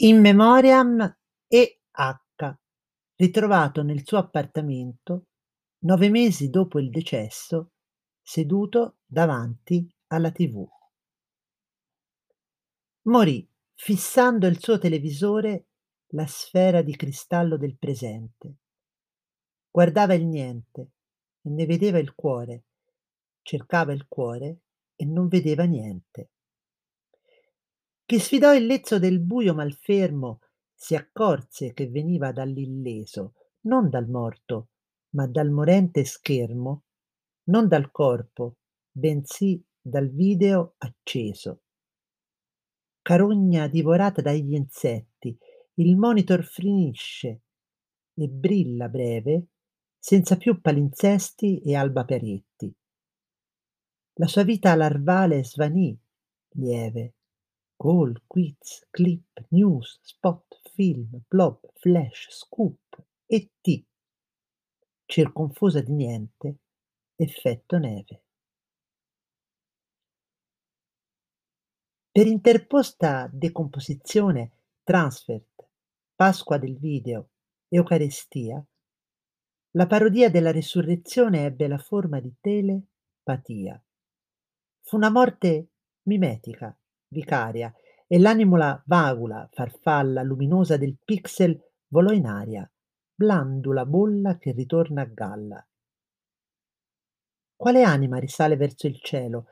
In memoriam E. H., ritrovato nel suo appartamento nove mesi dopo il decesso, seduto davanti alla TV. Morì fissando il suo televisore la sfera di cristallo del presente. Guardava il niente e ne vedeva il cuore, cercava il cuore e non vedeva niente. Chi sfidò il lezzo del buio malfermo si accorse che veniva dall'illeso, non dal morto, ma dal morente schermo, non dal corpo, bensì dal video acceso. Carogna divorata dagli insetti, il monitor finisce e brilla breve, senza più palinsesti e albaperetti. La sua vita larvale svanì, lieve. Call, quiz, clip, news, spot, film, blob, flash, scoop e T. Circonfusa di niente, effetto neve. Per interposta decomposizione, transfert, Pasqua del video, Eucaristia, la parodia della risurrezione ebbe la forma di telepatia. Fu una morte mimetica, vicaria, e l'animula vagula, farfalla luminosa del pixel volò in aria, blandula bolla che ritorna a galla. Quale anima risale verso il cielo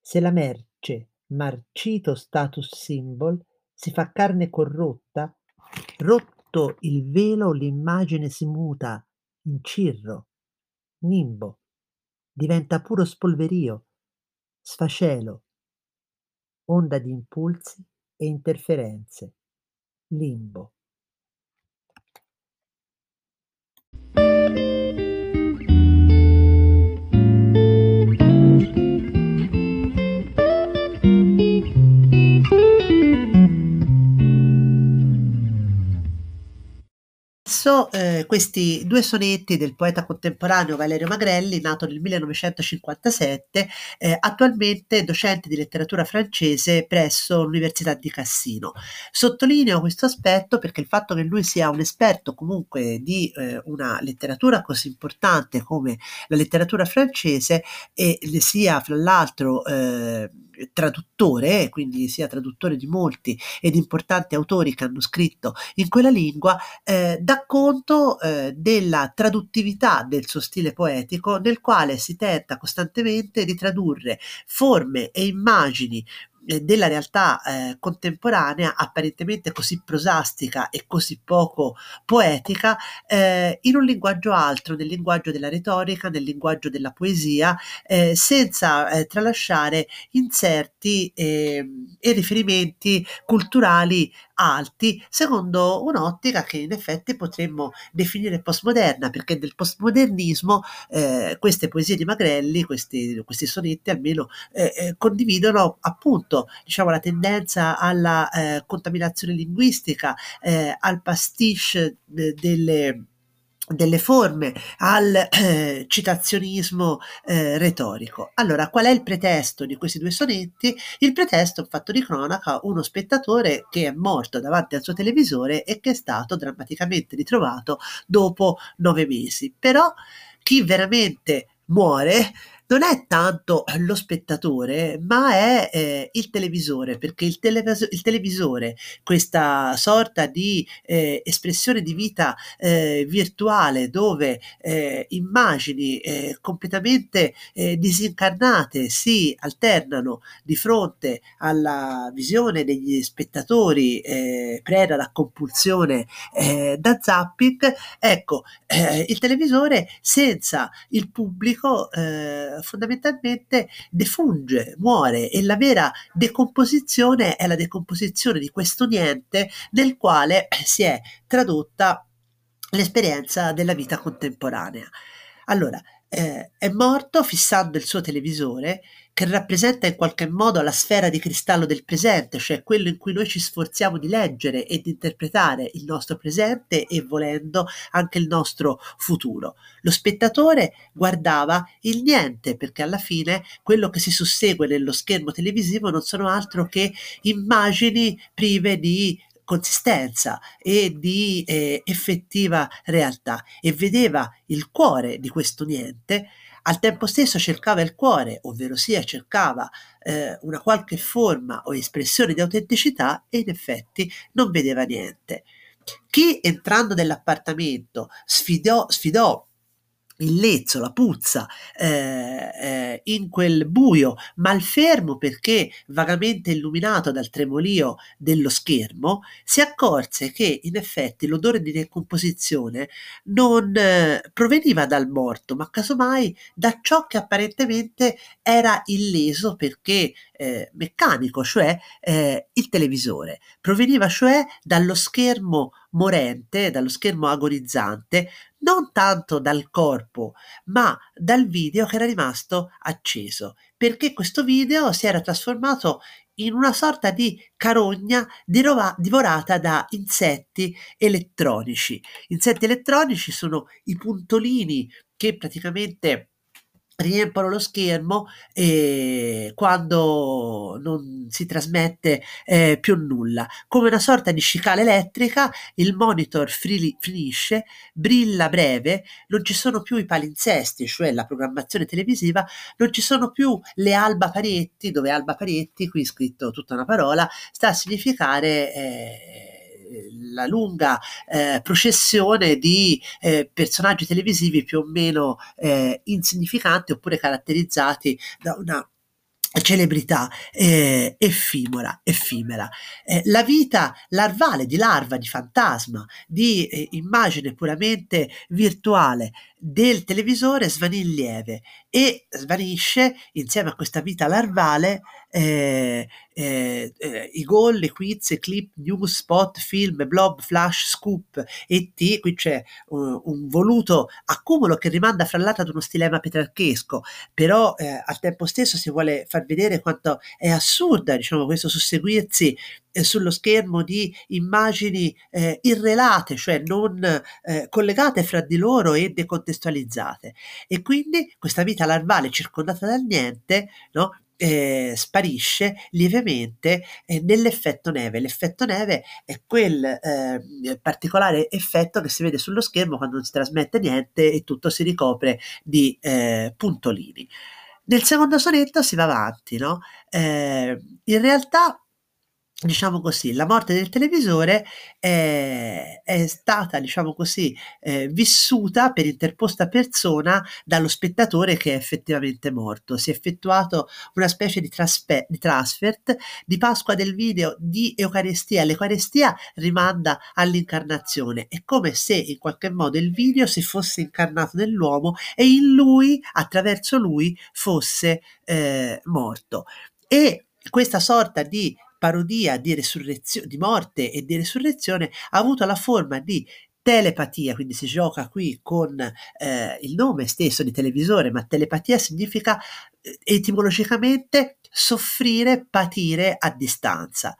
se la merce marcito status symbol, si fa carne corrotta, rotto il velo l'immagine si muta in cirro, nimbo, diventa puro spolverio, sfacelo, onda di impulsi e interferenze, limbo. Eh, questi due sonetti del poeta contemporaneo Valerio Magrelli, nato nel 1957, eh, attualmente docente di letteratura francese presso l'Università di Cassino. Sottolineo questo aspetto perché il fatto che lui sia un esperto comunque di eh, una letteratura così importante come la letteratura francese e sia fra l'altro eh, traduttore, quindi sia traduttore di molti ed importanti autori che hanno scritto in quella lingua, eh, dà conto eh, della traduttività del suo stile poetico nel quale si tenta costantemente di tradurre forme e immagini della realtà eh, contemporanea apparentemente così prosastica e così poco poetica eh, in un linguaggio altro, nel linguaggio della retorica, nel linguaggio della poesia, eh, senza eh, tralasciare inserti ehm, e riferimenti culturali alti secondo un'ottica che in effetti potremmo definire postmoderna, perché del postmodernismo eh, queste poesie di Magrelli, questi, questi sonetti almeno eh, eh, condividono appunto diciamo, la tendenza alla eh, contaminazione linguistica, eh, al pastiche de, delle delle forme al eh, citazionismo eh, retorico. Allora, qual è il pretesto di questi due sonetti? Il pretesto fatto di cronaca, uno spettatore che è morto davanti al suo televisore e che è stato drammaticamente ritrovato dopo nove mesi. Però chi veramente muore non è tanto lo spettatore, ma è eh, il televisore, perché il, televis- il, televisore, questa sorta di eh, espressione di vita eh, virtuale dove eh, immagini eh, completamente eh, disincarnate si alternano di fronte alla visione degli spettatori preda la compulsione da zapping, ecco, il televisore senza il pubblico eh, fondamentalmente defunge, muore e la vera decomposizione è la decomposizione di questo niente nel quale si è tradotta l'esperienza della vita contemporanea. Allora, eh, è morto fissando il suo televisore che rappresenta in qualche modo la sfera di cristallo del presente, cioè quello in cui noi ci sforziamo di leggere e di interpretare il nostro presente e volendo anche il nostro futuro. Lo spettatore guardava il niente perché alla fine quello che si sussegue nello schermo televisivo non sono altro che immagini prive di consistenza e di eh, effettiva realtà e vedeva il cuore di questo niente, al tempo stesso cercava il cuore, ovvero sia cercava eh, una qualche forma o espressione di autenticità e in effetti non vedeva niente. Chi entrando nell'appartamento sfidò, sfidò il lezzo, la puzza, eh, eh, in quel buio malfermo perché vagamente illuminato dal tremolio dello schermo, si accorse che in effetti l'odore di decomposizione non eh, proveniva dal morto, ma casomai da ciò che apparentemente era illeso perché eh, meccanico, cioè eh, il televisore. Proveniva cioè dallo schermo morente, dallo schermo agonizzante, non tanto dal corpo, ma dal video che era rimasto acceso, perché questo video si era trasformato in una sorta di carogna dirova- divorata da insetti elettronici. Insetti elettronici sono i puntolini che praticamente riempiono lo schermo eh, quando non si trasmette eh, più nulla. Come una sorta di cicala elettrica, il monitor frili- finisce, brilla breve, non ci sono più i palinsesti, cioè la programmazione televisiva, non ci sono più le alba parietti, dove alba parietti, qui scritto tutta una parola, sta a significare... Eh, la lunga eh, processione di eh, personaggi televisivi più o meno eh, insignificanti oppure caratterizzati da una celebrità eh, effimera, effimera. Eh, la vita larvale di larva, di fantasma, di eh, immagine puramente virtuale del televisore svanì lieve e svanisce insieme a questa vita larvale eh, eh, eh, i gol, le quiz, clip, news, spot, film, blob, flash, scoop, ET, qui c'è uh, un voluto accumulo che rimanda fra l'altro ad uno stilema petrarchesco, però eh, al tempo stesso si vuole far vedere quanto è assurda diciamo, questo susseguirsi sullo schermo di immagini eh, irrelate, cioè non eh, collegate fra di loro e decontestualizzate. E quindi questa vita larvale circondata dal niente, no? Eh, sparisce lievemente eh, nell'effetto neve. L'effetto neve è quel eh, particolare effetto che si vede sullo schermo quando non si trasmette niente e tutto si ricopre di eh, puntolini. Nel secondo sonetto si va avanti, no? Eh, in realtà diciamo così, la morte del televisore è, è stata, diciamo così, eh, vissuta per interposta persona dallo spettatore che è effettivamente morto. Si è effettuato una specie di, traspe- di transfert di Pasqua del video di Eucaristia. L'Eucaristia rimanda all'incarnazione. È come se in qualche modo il video si fosse incarnato nell'uomo e in lui, attraverso lui, fosse eh, morto. E questa sorta di parodia di, resurrezio- di morte e di resurrezione ha avuto la forma di telepatia, quindi si gioca qui con eh, il nome stesso di televisore, ma telepatia significa eh, etimologicamente soffrire, patire a distanza.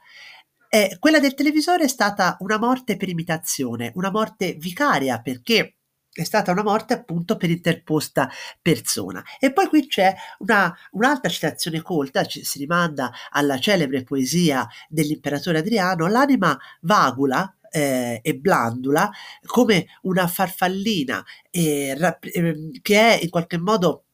Eh, quella del televisore è stata una morte per imitazione, una morte vicaria perché è stata una morte appunto per interposta persona. E poi qui c'è una, un'altra citazione colta, ci, si rimanda alla celebre poesia dell'imperatore Adriano, l'anima vagula, eh, e blandula come una farfallina eh, rapp- eh, che è in qualche modo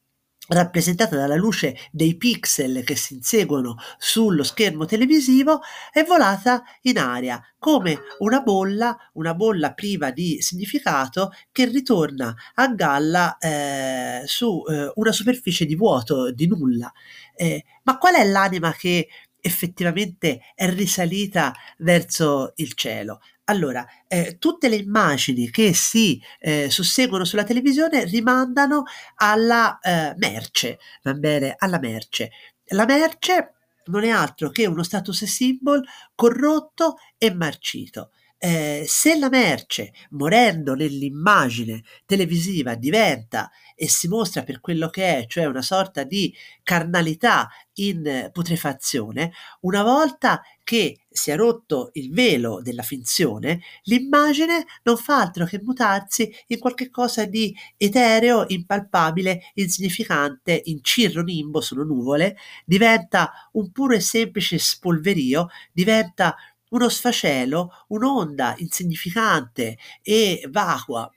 rappresentata dalla luce dei pixel che si inseguono sullo schermo televisivo, è volata in aria come una bolla, una bolla priva di significato che ritorna a galla eh, su eh, una superficie di vuoto, di nulla. Eh, ma qual è l'anima che effettivamente è risalita verso il cielo? Allora, eh, tutte le immagini che si eh, susseguono sulla televisione rimandano alla eh, merce, va bene? Alla merce. La merce non è altro che uno status symbol corrotto e marcito. Eh, se la merce, morendo nell'immagine televisiva, diventa e si mostra per quello che è, cioè una sorta di carnalità in putrefazione, una volta che si è rotto il velo della finzione, l'immagine non fa altro che mutarsi in qualche cosa di etereo, impalpabile, insignificante, in cirro nimbo, sono nuvole, diventa un puro e semplice spolverio, diventa uno sfacelo, un'onda insignificante e vacua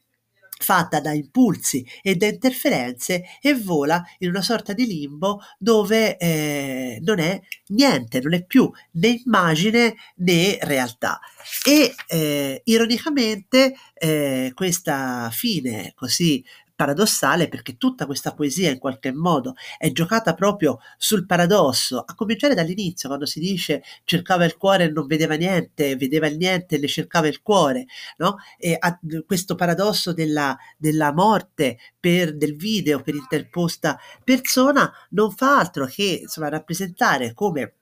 fatta da impulsi e da interferenze e vola in una sorta di limbo dove eh, non è niente, non è più né immagine né realtà. E eh, ironicamente eh, questa fine così paradossale perché tutta questa poesia in qualche modo è giocata proprio sul paradosso, a cominciare dall'inizio quando si dice cercava il cuore e non vedeva niente, vedeva il niente e ne cercava il cuore, no? E a, questo paradosso della, della morte per, del video per interposta persona non fa altro che insomma, rappresentare come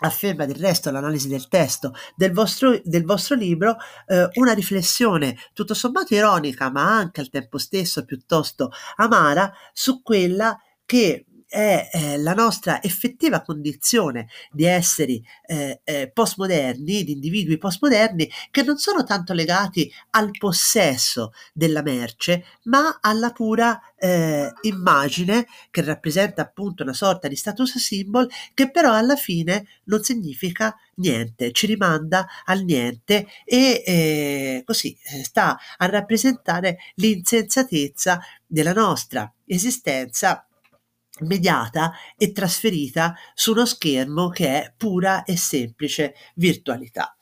afferma del resto l'analisi del testo del vostro, del vostro libro eh, una riflessione tutto sommato ironica ma anche al tempo stesso piuttosto amara su quella che è eh, la nostra effettiva condizione di esseri eh, eh, postmoderni, di individui postmoderni, che non sono tanto legati al possesso della merce, ma alla pura eh, immagine che rappresenta appunto una sorta di status symbol che però alla fine non significa niente, ci rimanda al niente e eh, così eh, sta a rappresentare l'insensatezza della nostra esistenza mediata e trasferita su uno schermo che è pura e semplice virtualità.